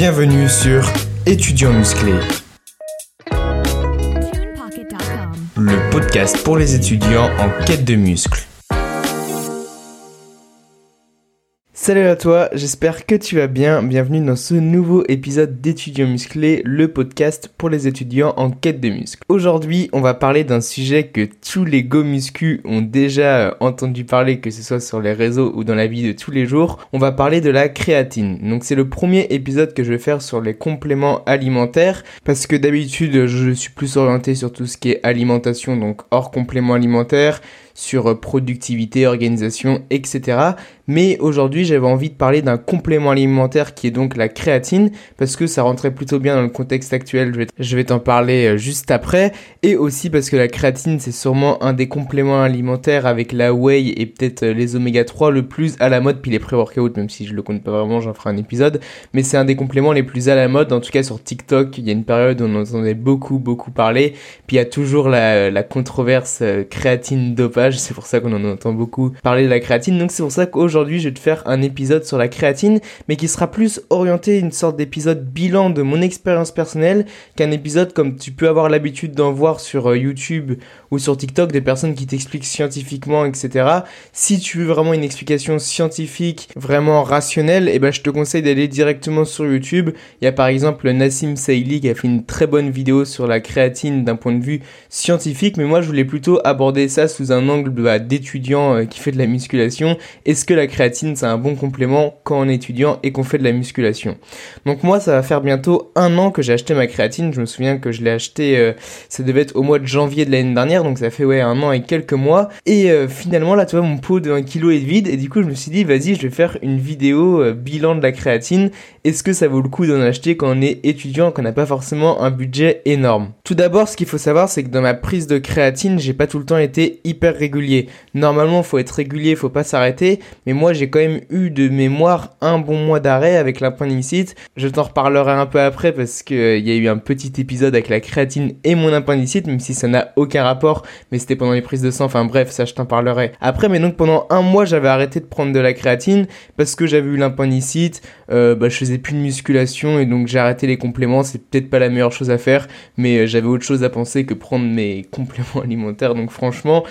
Bienvenue sur Étudiants musclés, le podcast pour les étudiants en quête de muscles. Salut à toi, j'espère que tu vas bien. Bienvenue dans ce nouveau épisode d'étudiants musclés, le podcast pour les étudiants en quête de muscles. Aujourd'hui, on va parler d'un sujet que tous les go muscu ont déjà euh, entendu parler, que ce soit sur les réseaux ou dans la vie de tous les jours. On va parler de la créatine. Donc c'est le premier épisode que je vais faire sur les compléments alimentaires parce que d'habitude, je suis plus orienté sur tout ce qui est alimentation, donc hors compléments alimentaires sur euh, productivité, organisation, etc. Mais aujourd'hui, j'avais envie de parler d'un complément alimentaire qui est donc la créatine, parce que ça rentrait plutôt bien dans le contexte actuel, je vais, t'en parler euh, juste après, et aussi parce que la créatine, c'est sûrement un des compléments alimentaires avec la whey et peut-être euh, les oméga 3 le plus à la mode, puis les pré-workout, même si je le compte pas vraiment, j'en ferai un épisode, mais c'est un des compléments les plus à la mode, en tout cas sur TikTok, il y a une période où on entendait beaucoup, beaucoup parler, puis il y a toujours la, la controverse créatine c'est pour ça qu'on en entend beaucoup parler de la créatine. Donc c'est pour ça qu'aujourd'hui je vais te faire un épisode sur la créatine, mais qui sera plus orienté une sorte d'épisode bilan de mon expérience personnelle qu'un épisode comme tu peux avoir l'habitude d'en voir sur euh, YouTube ou sur TikTok des personnes qui t'expliquent scientifiquement, etc. Si tu veux vraiment une explication scientifique, vraiment rationnelle, eh ben je te conseille d'aller directement sur YouTube. Il y a par exemple Nassim Saïli qui a fait une très bonne vidéo sur la créatine d'un point de vue scientifique, mais moi je voulais plutôt aborder ça sous un angle bah, d'étudiant euh, qui fait de la musculation. Est-ce que la créatine c'est un bon complément quand on est étudiant et qu'on fait de la musculation? Donc moi ça va faire bientôt un an que j'ai acheté ma créatine. Je me souviens que je l'ai acheté, euh, ça devait être au mois de janvier de l'année dernière, donc ça fait ouais un an et quelques mois. Et euh, finalement là tu vois mon pot de 1 kg est vide et du coup je me suis dit vas-y je vais faire une vidéo bilan de la créatine. Est-ce que ça vaut le coup d'en acheter quand on est étudiant, qu'on n'a pas forcément un budget énorme? Tout d'abord ce qu'il faut savoir c'est que dans ma prise de créatine j'ai pas tout le temps été hyper Normalement, faut être régulier, faut pas s'arrêter. Mais moi, j'ai quand même eu de mémoire un bon mois d'arrêt avec l'appendicite. Je t'en reparlerai un peu après parce qu'il euh, y a eu un petit épisode avec la créatine et mon appendicite, même si ça n'a aucun rapport. Mais c'était pendant les prises de sang. Enfin bref, ça je t'en parlerai après. Mais donc pendant un mois, j'avais arrêté de prendre de la créatine parce que j'avais eu l'appendicite. Euh, bah, je faisais plus de musculation et donc j'ai arrêté les compléments. C'est peut-être pas la meilleure chose à faire, mais euh, j'avais autre chose à penser que prendre mes compléments alimentaires. Donc franchement,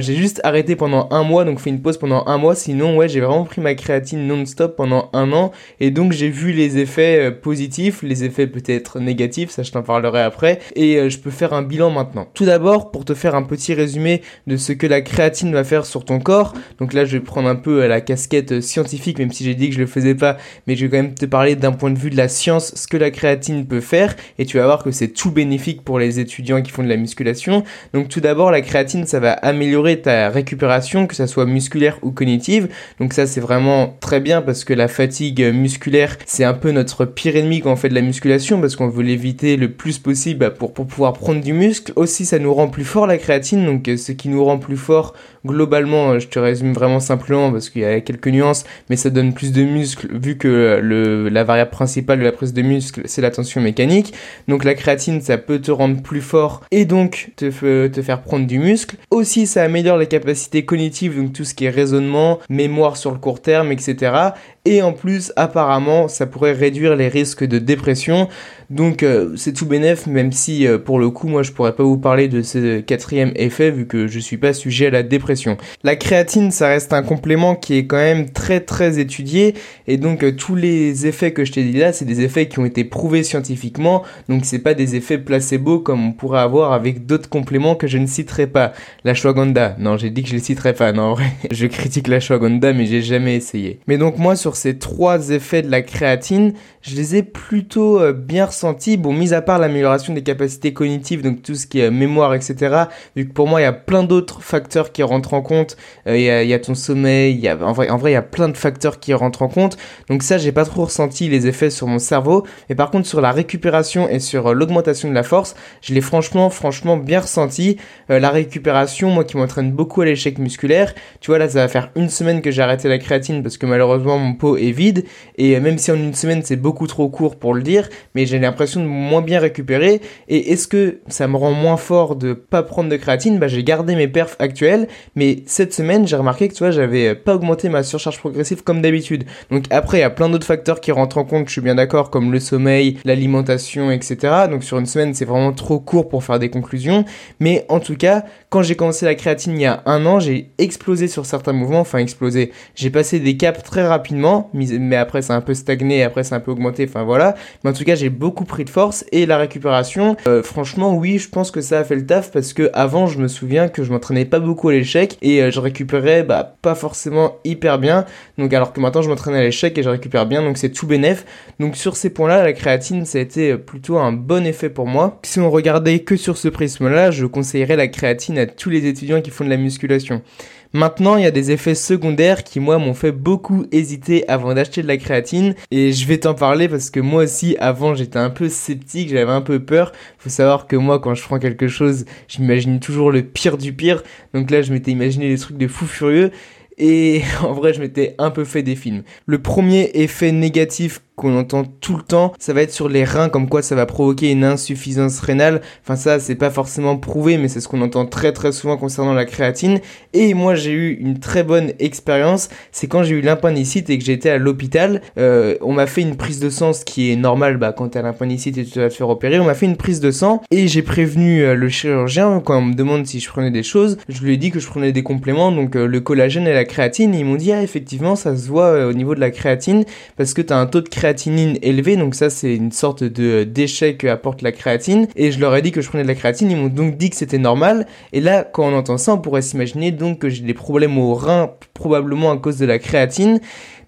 j'ai juste arrêté pendant un mois, donc fait une pause pendant un mois. Sinon, ouais, j'ai vraiment pris ma créatine non-stop pendant un an. Et donc, j'ai vu les effets euh, positifs, les effets peut-être négatifs, ça je t'en parlerai après. Et euh, je peux faire un bilan maintenant. Tout d'abord, pour te faire un petit résumé de ce que la créatine va faire sur ton corps. Donc là, je vais prendre un peu la casquette scientifique, même si j'ai dit que je le faisais pas. Mais je vais quand même te parler d'un point de vue de la science, ce que la créatine peut faire. Et tu vas voir que c'est tout bénéfique pour les étudiants qui font de la musculation. Donc tout d'abord, la créatine, ça va améliorer ta récupération, que ça soit musculaire ou cognitive. Donc ça c'est vraiment très bien parce que la fatigue musculaire c'est un peu notre pire ennemi quand on fait de la musculation parce qu'on veut l'éviter le plus possible pour, pour pouvoir prendre du muscle. Aussi ça nous rend plus fort la créatine, donc euh, ce qui nous rend plus fort globalement, euh, je te résume vraiment simplement parce qu'il y a quelques nuances, mais ça donne plus de muscle vu que le, la variable principale de la prise de muscle c'est la tension mécanique. Donc la créatine ça peut te rendre plus fort et donc te, te faire prendre du muscle. Aussi ça améliore les capacités cognitives, donc tout ce qui est raisonnement, mémoire sur le court terme, etc. Et en plus, apparemment, ça pourrait réduire les risques de dépression. Donc euh, c'est tout bénef, même si euh, pour le coup, moi je pourrais pas vous parler de ce quatrième effet vu que je suis pas sujet à la dépression. La créatine, ça reste un complément qui est quand même très très étudié et donc euh, tous les effets que je t'ai dit là, c'est des effets qui ont été prouvés scientifiquement. Donc c'est pas des effets placebo comme on pourrait avoir avec d'autres compléments que je ne citerai pas. La shwaganda, non, j'ai dit que je les citerai pas. Non, en vrai, je critique la shwaganda mais j'ai jamais essayé. Mais donc moi sur ces trois effets de la créatine, je les ai plutôt bien ressentis Bon, mis à part l'amélioration des capacités cognitives, donc tout ce qui est mémoire, etc., vu que pour moi, il y a plein d'autres facteurs qui rentrent en compte. Euh, il y, a, ton sommeil, il y a, en vrai, en vrai, il y a plein de facteurs qui rentrent en compte. Donc ça, j'ai pas trop ressenti les effets sur mon cerveau. Mais par contre, sur la récupération et sur euh, l'augmentation de la force, je l'ai franchement, franchement bien ressenti. Euh, la récupération, moi qui m'entraîne beaucoup à l'échec musculaire, tu vois, là, ça va faire une semaine que j'ai arrêté la créatine parce que malheureusement, mon pot est vide. Et même si en une semaine c'est beaucoup trop court pour le dire, mais j'ai l'impression de moins bien récupérer. Et est-ce que ça me rend moins fort de pas prendre de créatine? Bah j'ai gardé mes perfs actuels, mais cette semaine j'ai remarqué que tu vois j'avais pas augmenté ma surcharge progressive comme d'habitude. Donc après il y a plein d'autres facteurs qui rentrent en compte, je suis bien d'accord, comme le sommeil, l'alimentation, etc. Donc sur une semaine c'est vraiment trop court pour faire des conclusions. Mais en tout cas, quand j'ai commencé la créatine il y a un an, j'ai explosé sur certains mouvements, enfin explosé. J'ai passé des caps très rapidement, mais après c'est un peu stagné, après c'est un peu augmenté, enfin voilà. Mais en tout cas j'ai beaucoup pris de force et la récupération, euh, franchement oui, je pense que ça a fait le taf parce que avant je me souviens que je m'entraînais pas beaucoup à l'échec et euh, je récupérais bah pas forcément hyper bien. Donc alors que maintenant je m'entraîne à l'échec et je récupère bien, donc c'est tout bénef. Donc sur ces points-là, la créatine ça a été plutôt un bon effet pour moi. Si on regardait que sur ce prisme-là, je conseillerais la créatine à tous les étudiants qui font de la musculation. Maintenant, il y a des effets secondaires qui, moi, m'ont fait beaucoup hésiter avant d'acheter de la créatine. Et je vais t'en parler parce que moi aussi, avant, j'étais un peu sceptique, j'avais un peu peur. Faut savoir que moi, quand je prends quelque chose, j'imagine toujours le pire du pire. Donc là, je m'étais imaginé des trucs de fou furieux. Et en vrai, je m'étais un peu fait des films. Le premier effet négatif qu'on entend tout le temps, ça va être sur les reins, comme quoi ça va provoquer une insuffisance rénale. Enfin ça, c'est pas forcément prouvé, mais c'est ce qu'on entend très très souvent concernant la créatine. Et moi, j'ai eu une très bonne expérience. C'est quand j'ai eu l'appendicite et que j'étais à l'hôpital. Euh, on m'a fait une prise de sang, ce qui est normal bah, quand t'as l'appendicite et tu dois te faire opérer. On m'a fait une prise de sang et j'ai prévenu euh, le chirurgien quand on me demande si je prenais des choses. Je lui ai dit que je prenais des compléments, donc euh, le collagène et la créatine. ils m'ont dit ah effectivement ça se voit au niveau de la créatine parce que t'as un taux de créatine créatinine élevée, donc ça c'est une sorte de déchet que apporte la créatine, et je leur ai dit que je prenais de la créatine, ils m'ont donc dit que c'était normal, et là quand on entend ça on pourrait s'imaginer donc que j'ai des problèmes au rein probablement à cause de la créatine,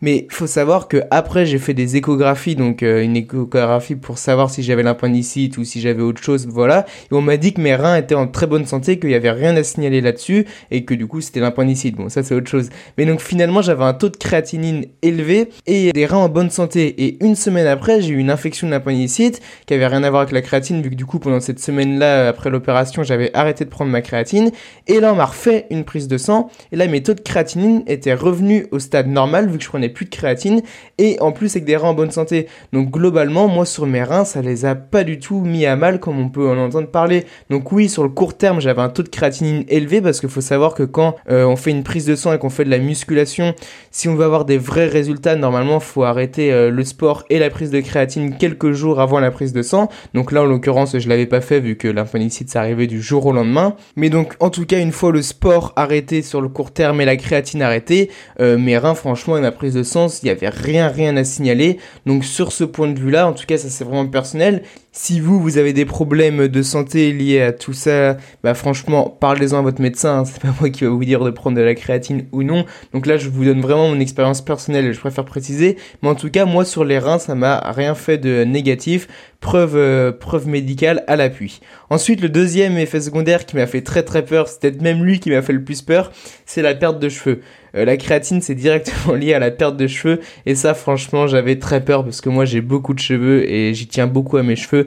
mais faut savoir que après j'ai fait des échographies, donc euh, une échographie pour savoir si j'avais l'appendicite ou si j'avais autre chose, voilà. Et on m'a dit que mes reins étaient en très bonne santé, qu'il y avait rien à signaler là-dessus et que du coup c'était l'appendicite. Bon, ça c'est autre chose. Mais donc finalement j'avais un taux de créatinine élevé et des reins en bonne santé. Et une semaine après j'ai eu une infection de l'appendicite qui avait rien à voir avec la créatine vu que du coup pendant cette semaine-là après l'opération j'avais arrêté de prendre ma créatine. Et là on m'a refait une prise de sang et là mes taux de créatinine étaient revenus au stade normal vu que je prenais plus de créatine et en plus avec des reins en bonne santé. Donc globalement, moi sur mes reins, ça les a pas du tout mis à mal comme on peut en entendre parler. Donc oui, sur le court terme, j'avais un taux de créatinine élevé parce qu'il faut savoir que quand euh, on fait une prise de sang et qu'on fait de la musculation, si on veut avoir des vrais résultats, normalement, faut arrêter euh, le sport et la prise de créatine quelques jours avant la prise de sang. Donc là, en l'occurrence, je l'avais pas fait vu que l'infonicite ça arrivait du jour au lendemain. Mais donc, en tout cas, une fois le sport arrêté sur le court terme et la créatine arrêtée, euh, mes reins, franchement, et ma prise de sens, il n'y avait rien, rien à signaler. Donc sur ce point de vue-là, en tout cas, ça c'est vraiment personnel. Si vous, vous avez des problèmes de santé liés à tout ça, bah franchement, parlez-en à votre médecin. Hein. C'est pas moi qui va vous dire de prendre de la créatine ou non. Donc là, je vous donne vraiment mon expérience personnelle. Je préfère préciser. Mais en tout cas, moi, sur les reins, ça m'a rien fait de négatif. Preuve, euh, preuve médicale à l'appui. Ensuite, le deuxième effet secondaire qui m'a fait très très peur, c'est peut-être même lui qui m'a fait le plus peur, c'est la perte de cheveux. Euh, la créatine, c'est directement lié à la perte de cheveux. Et ça, franchement, j'avais très peur parce que moi, j'ai beaucoup de cheveux et j'y tiens beaucoup à mes cheveux.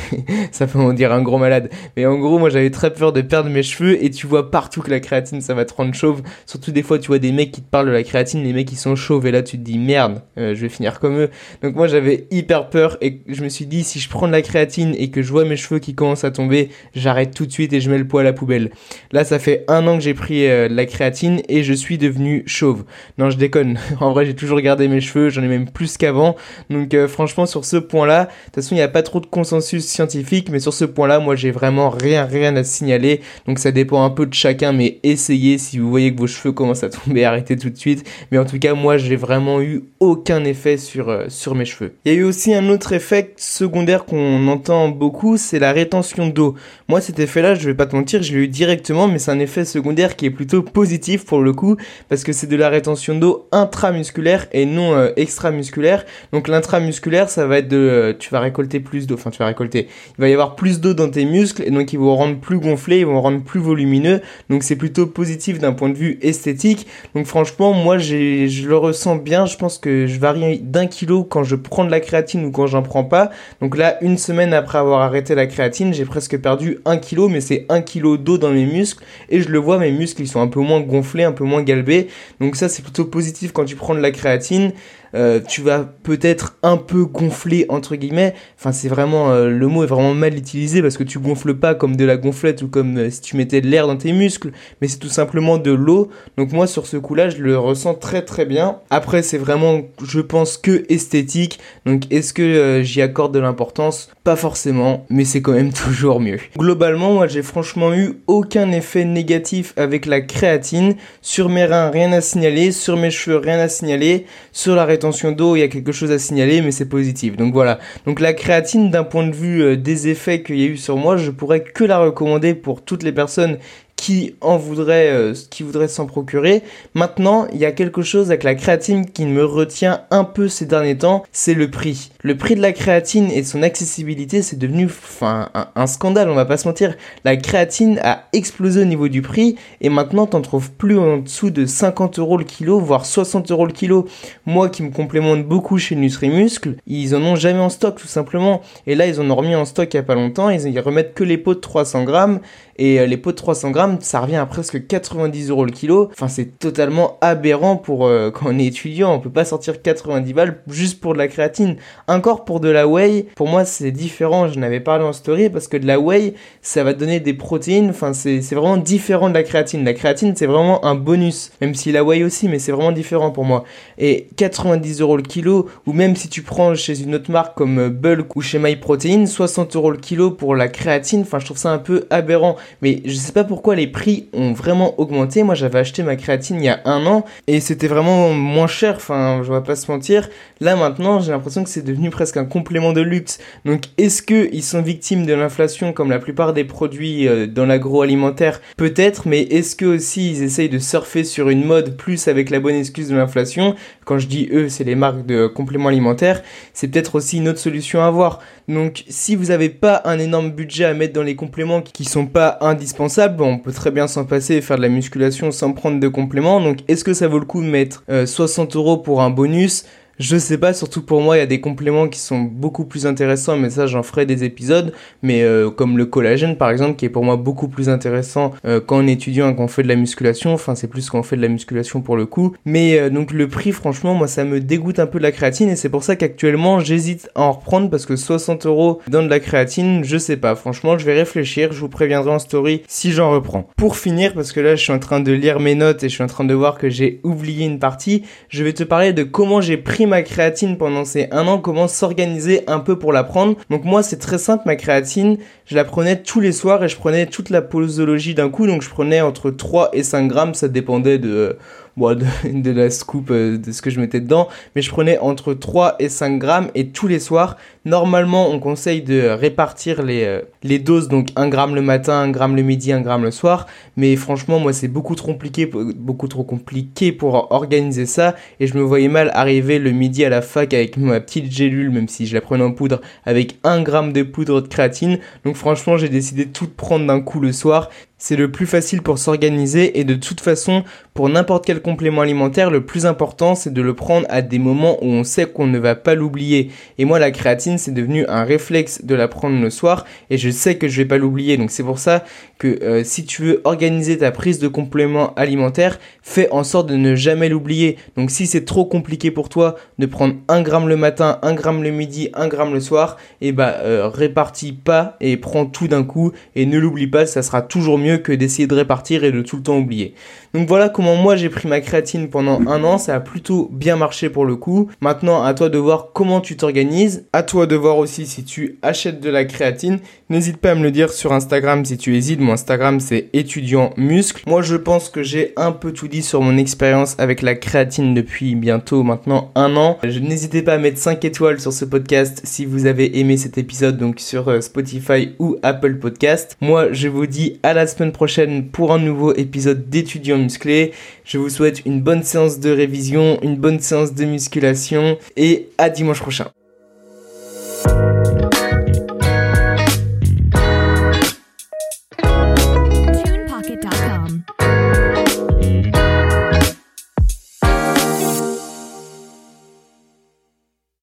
ça peut en dire un gros malade. Mais en gros, moi, j'avais très peur de perdre mes cheveux et tu vois partout que la créatine, ça va te rendre chauve. Surtout des fois, tu vois des mecs qui te parlent de la créatine, les mecs qui sont chauves et là, tu te dis merde, euh, je vais finir comme eux. Donc moi, j'avais hyper peur et je me suis dit, si je prends de la créatine et que je vois mes cheveux qui commencent à tomber, j'arrête tout de suite et je mets le poids à la poubelle. Là, ça fait un an que j'ai pris euh, la créatine et je suis devenu chauve. Non, je déconne. en vrai, j'ai toujours gardé mes cheveux, j'en ai même plus qu'avant. Donc euh, franchement, sur ce point-là, de toute façon, il n'y a pas trop de consensus scientifique, mais sur ce point-là, moi, j'ai vraiment rien, rien à signaler. Donc ça dépend un peu de chacun, mais essayez si vous voyez que vos cheveux commencent à tomber, arrêtez tout de suite. Mais en tout cas, moi, j'ai vraiment eu aucun effet sur, euh, sur mes cheveux. Il y a eu aussi un autre effet secondaire qu'on entend beaucoup, c'est la rétention d'eau. Moi, cet effet-là, je vais pas te mentir, je l'ai eu directement, mais c'est un effet secondaire qui est plutôt positif pour le coup, parce que c'est de la rétention d'eau intramusculaire et non euh, extramusculaire. Donc l'intramusculaire, ça va être de, euh, tu vas récolter plus d'eau enfin tu vas récolter, il va y avoir plus d'eau dans tes muscles et donc ils vont rendre plus gonflés, ils vont rendre plus volumineux. Donc c'est plutôt positif d'un point de vue esthétique. Donc franchement, moi je le ressens bien. Je pense que je varie d'un kilo quand je prends de la créatine ou quand j'en prends pas. Donc là, une semaine après avoir arrêté la créatine, j'ai presque perdu un kilo, mais c'est un kilo d'eau dans mes muscles et je le vois, mes muscles ils sont un peu moins gonflés, un peu moins galbés. Donc ça c'est plutôt positif quand tu prends de la créatine. Euh, tu vas peut-être un peu gonfler entre guillemets. Enfin, c'est vraiment euh, le mot est vraiment mal utilisé parce que tu gonfles pas comme de la gonflette ou comme euh, si tu mettais de l'air dans tes muscles, mais c'est tout simplement de l'eau. Donc moi sur ce coup-là, je le ressens très très bien. Après, c'est vraiment, je pense que esthétique. Donc est-ce que j'y accorde de l'importance? Pas forcément, mais c'est quand même toujours mieux. Globalement, moi j'ai franchement eu aucun effet négatif avec la créatine. Sur mes reins, rien à signaler. Sur mes cheveux, rien à signaler. Sur la rétention d'eau, il y a quelque chose à signaler, mais c'est positif. Donc voilà. Donc la créatine, d'un point de vue euh, des effets qu'il y a eu sur moi, je pourrais que la recommander pour toutes les personnes qui en voudrait, euh, qui voudrait s'en procurer. Maintenant, il y a quelque chose avec la créatine qui me retient un peu ces derniers temps, c'est le prix. Le prix de la créatine et son accessibilité, c'est devenu enfin un, scandale, on va pas se mentir. La créatine a explosé au niveau du prix et maintenant t'en trouves plus en dessous de 50 euros le kilo, voire 60 euros le kilo. Moi qui me complémente beaucoup chez Nutrimuscle, ils en ont jamais en stock tout simplement. Et là, ils en ont remis en stock il y a pas longtemps, ils, ils remettent que les pots de 300 grammes et euh, les pots de 300 grammes, ça revient à presque 90 euros le kilo. Enfin, c'est totalement aberrant pour euh, quand on est étudiant. On peut pas sortir 90 balles juste pour de la créatine. Encore pour de la whey, pour moi, c'est différent. Je n'avais parlé en story parce que de la whey, ça va donner des protéines. Enfin, c'est vraiment différent de la créatine. La créatine, c'est vraiment un bonus. Même si la whey aussi, mais c'est vraiment différent pour moi. Et 90 euros le kilo, ou même si tu prends chez une autre marque comme euh, Bulk ou chez MyProtein, 60 euros le kilo pour la créatine. Enfin, je trouve ça un peu aberrant. Mais je sais pas pourquoi les prix ont vraiment augmenté. Moi, j'avais acheté ma créatine il y a un an et c'était vraiment moins cher. Enfin, je vais pas se mentir. Là, maintenant, j'ai l'impression que c'est devenu presque un complément de luxe. Donc, est-ce que ils sont victimes de l'inflation comme la plupart des produits euh, dans l'agroalimentaire? Peut-être, mais est-ce que aussi ils essayent de surfer sur une mode plus avec la bonne excuse de l'inflation? Quand je dis eux, c'est les marques de compléments alimentaires. C'est peut-être aussi une autre solution à avoir. Donc, si vous n'avez pas un énorme budget à mettre dans les compléments qui sont pas indispensable. on très bien s'en passer et faire de la musculation sans prendre de compléments. Donc, est-ce que ça vaut le coup de mettre 60 euh, euros pour un bonus je sais pas, surtout pour moi, il y a des compléments qui sont beaucoup plus intéressants, mais ça, j'en ferai des épisodes. Mais euh, comme le collagène, par exemple, qui est pour moi beaucoup plus intéressant euh, quand on est étudiant et qu'on fait de la musculation. Enfin, c'est plus quand on fait de la musculation pour le coup. Mais euh, donc le prix, franchement, moi, ça me dégoûte un peu de la créatine et c'est pour ça qu'actuellement, j'hésite à en reprendre parce que 60 euros dans de la créatine, je sais pas. Franchement, je vais réfléchir. Je vous préviendrai en story si j'en reprends. Pour finir, parce que là, je suis en train de lire mes notes et je suis en train de voir que j'ai oublié une partie, je vais te parler de comment j'ai pris ma créatine pendant ces un an, comment s'organiser un peu pour la prendre. Donc moi c'est très simple, ma créatine, je la prenais tous les soirs et je prenais toute la posologie d'un coup, donc je prenais entre 3 et 5 grammes, ça dépendait de de, la scoop euh, de ce que je mettais dedans, mais je prenais entre 3 et 5 grammes. Et tous les soirs, normalement on conseille de répartir les, euh, doses, donc 1 gramme le matin, 1 gramme le midi, 1 gramme le soir, mais franchement moi c'est beaucoup trop compliqué, beaucoup trop compliqué pour organiser ça, et je me voyais mal arriver le midi à la fac avec ma petite gélule, même si je la prenais en poudre, avec 1 gramme de poudre de créatine, donc franchement j'ai décidé de tout prendre d'un coup le soir, c'est le plus facile pour s'organiser et de toute façon, pour n'importe quel complément alimentaire, le plus important c'est de le prendre à des moments où on sait qu'on ne va pas l'oublier. Et moi la créatine c'est devenu un réflexe de la prendre le soir et je sais que je vais pas l'oublier. Donc c'est pour ça que euh, si tu veux organiser ta prise de complément alimentaire, fais en sorte de ne jamais l'oublier. Donc si c'est trop compliqué pour toi de prendre 1 gramme le matin, 1 gramme le midi, 1 gramme le soir, et eh bah euh, répartis pas et prends tout d'un coup et ne l'oublie pas, ça sera toujours mieux que d'essayer de répartir et de tout le temps oublier. Donc voilà comment moi j'ai pris ma créatine pendant un an, ça a plutôt bien marché pour le coup. Maintenant à toi de voir comment tu t'organises, à toi de voir aussi si tu achètes de la créatine. N'hésite pas à me le dire sur Instagram si tu hésites, mon Instagram c'est étudiant muscle. Moi je pense que j'ai un peu tout dit sur mon expérience avec la créatine depuis bientôt maintenant un an. N'hésitez pas à mettre 5 étoiles sur ce podcast si vous avez aimé cet épisode donc sur euh, Spotify ou Apple Podcast. Moi je vous dis à la semaine prochaine pour un nouveau épisode d'étudiants musclé. Je vous souhaite une bonne séance de révision, une bonne séance de musculation et à dimanche prochain.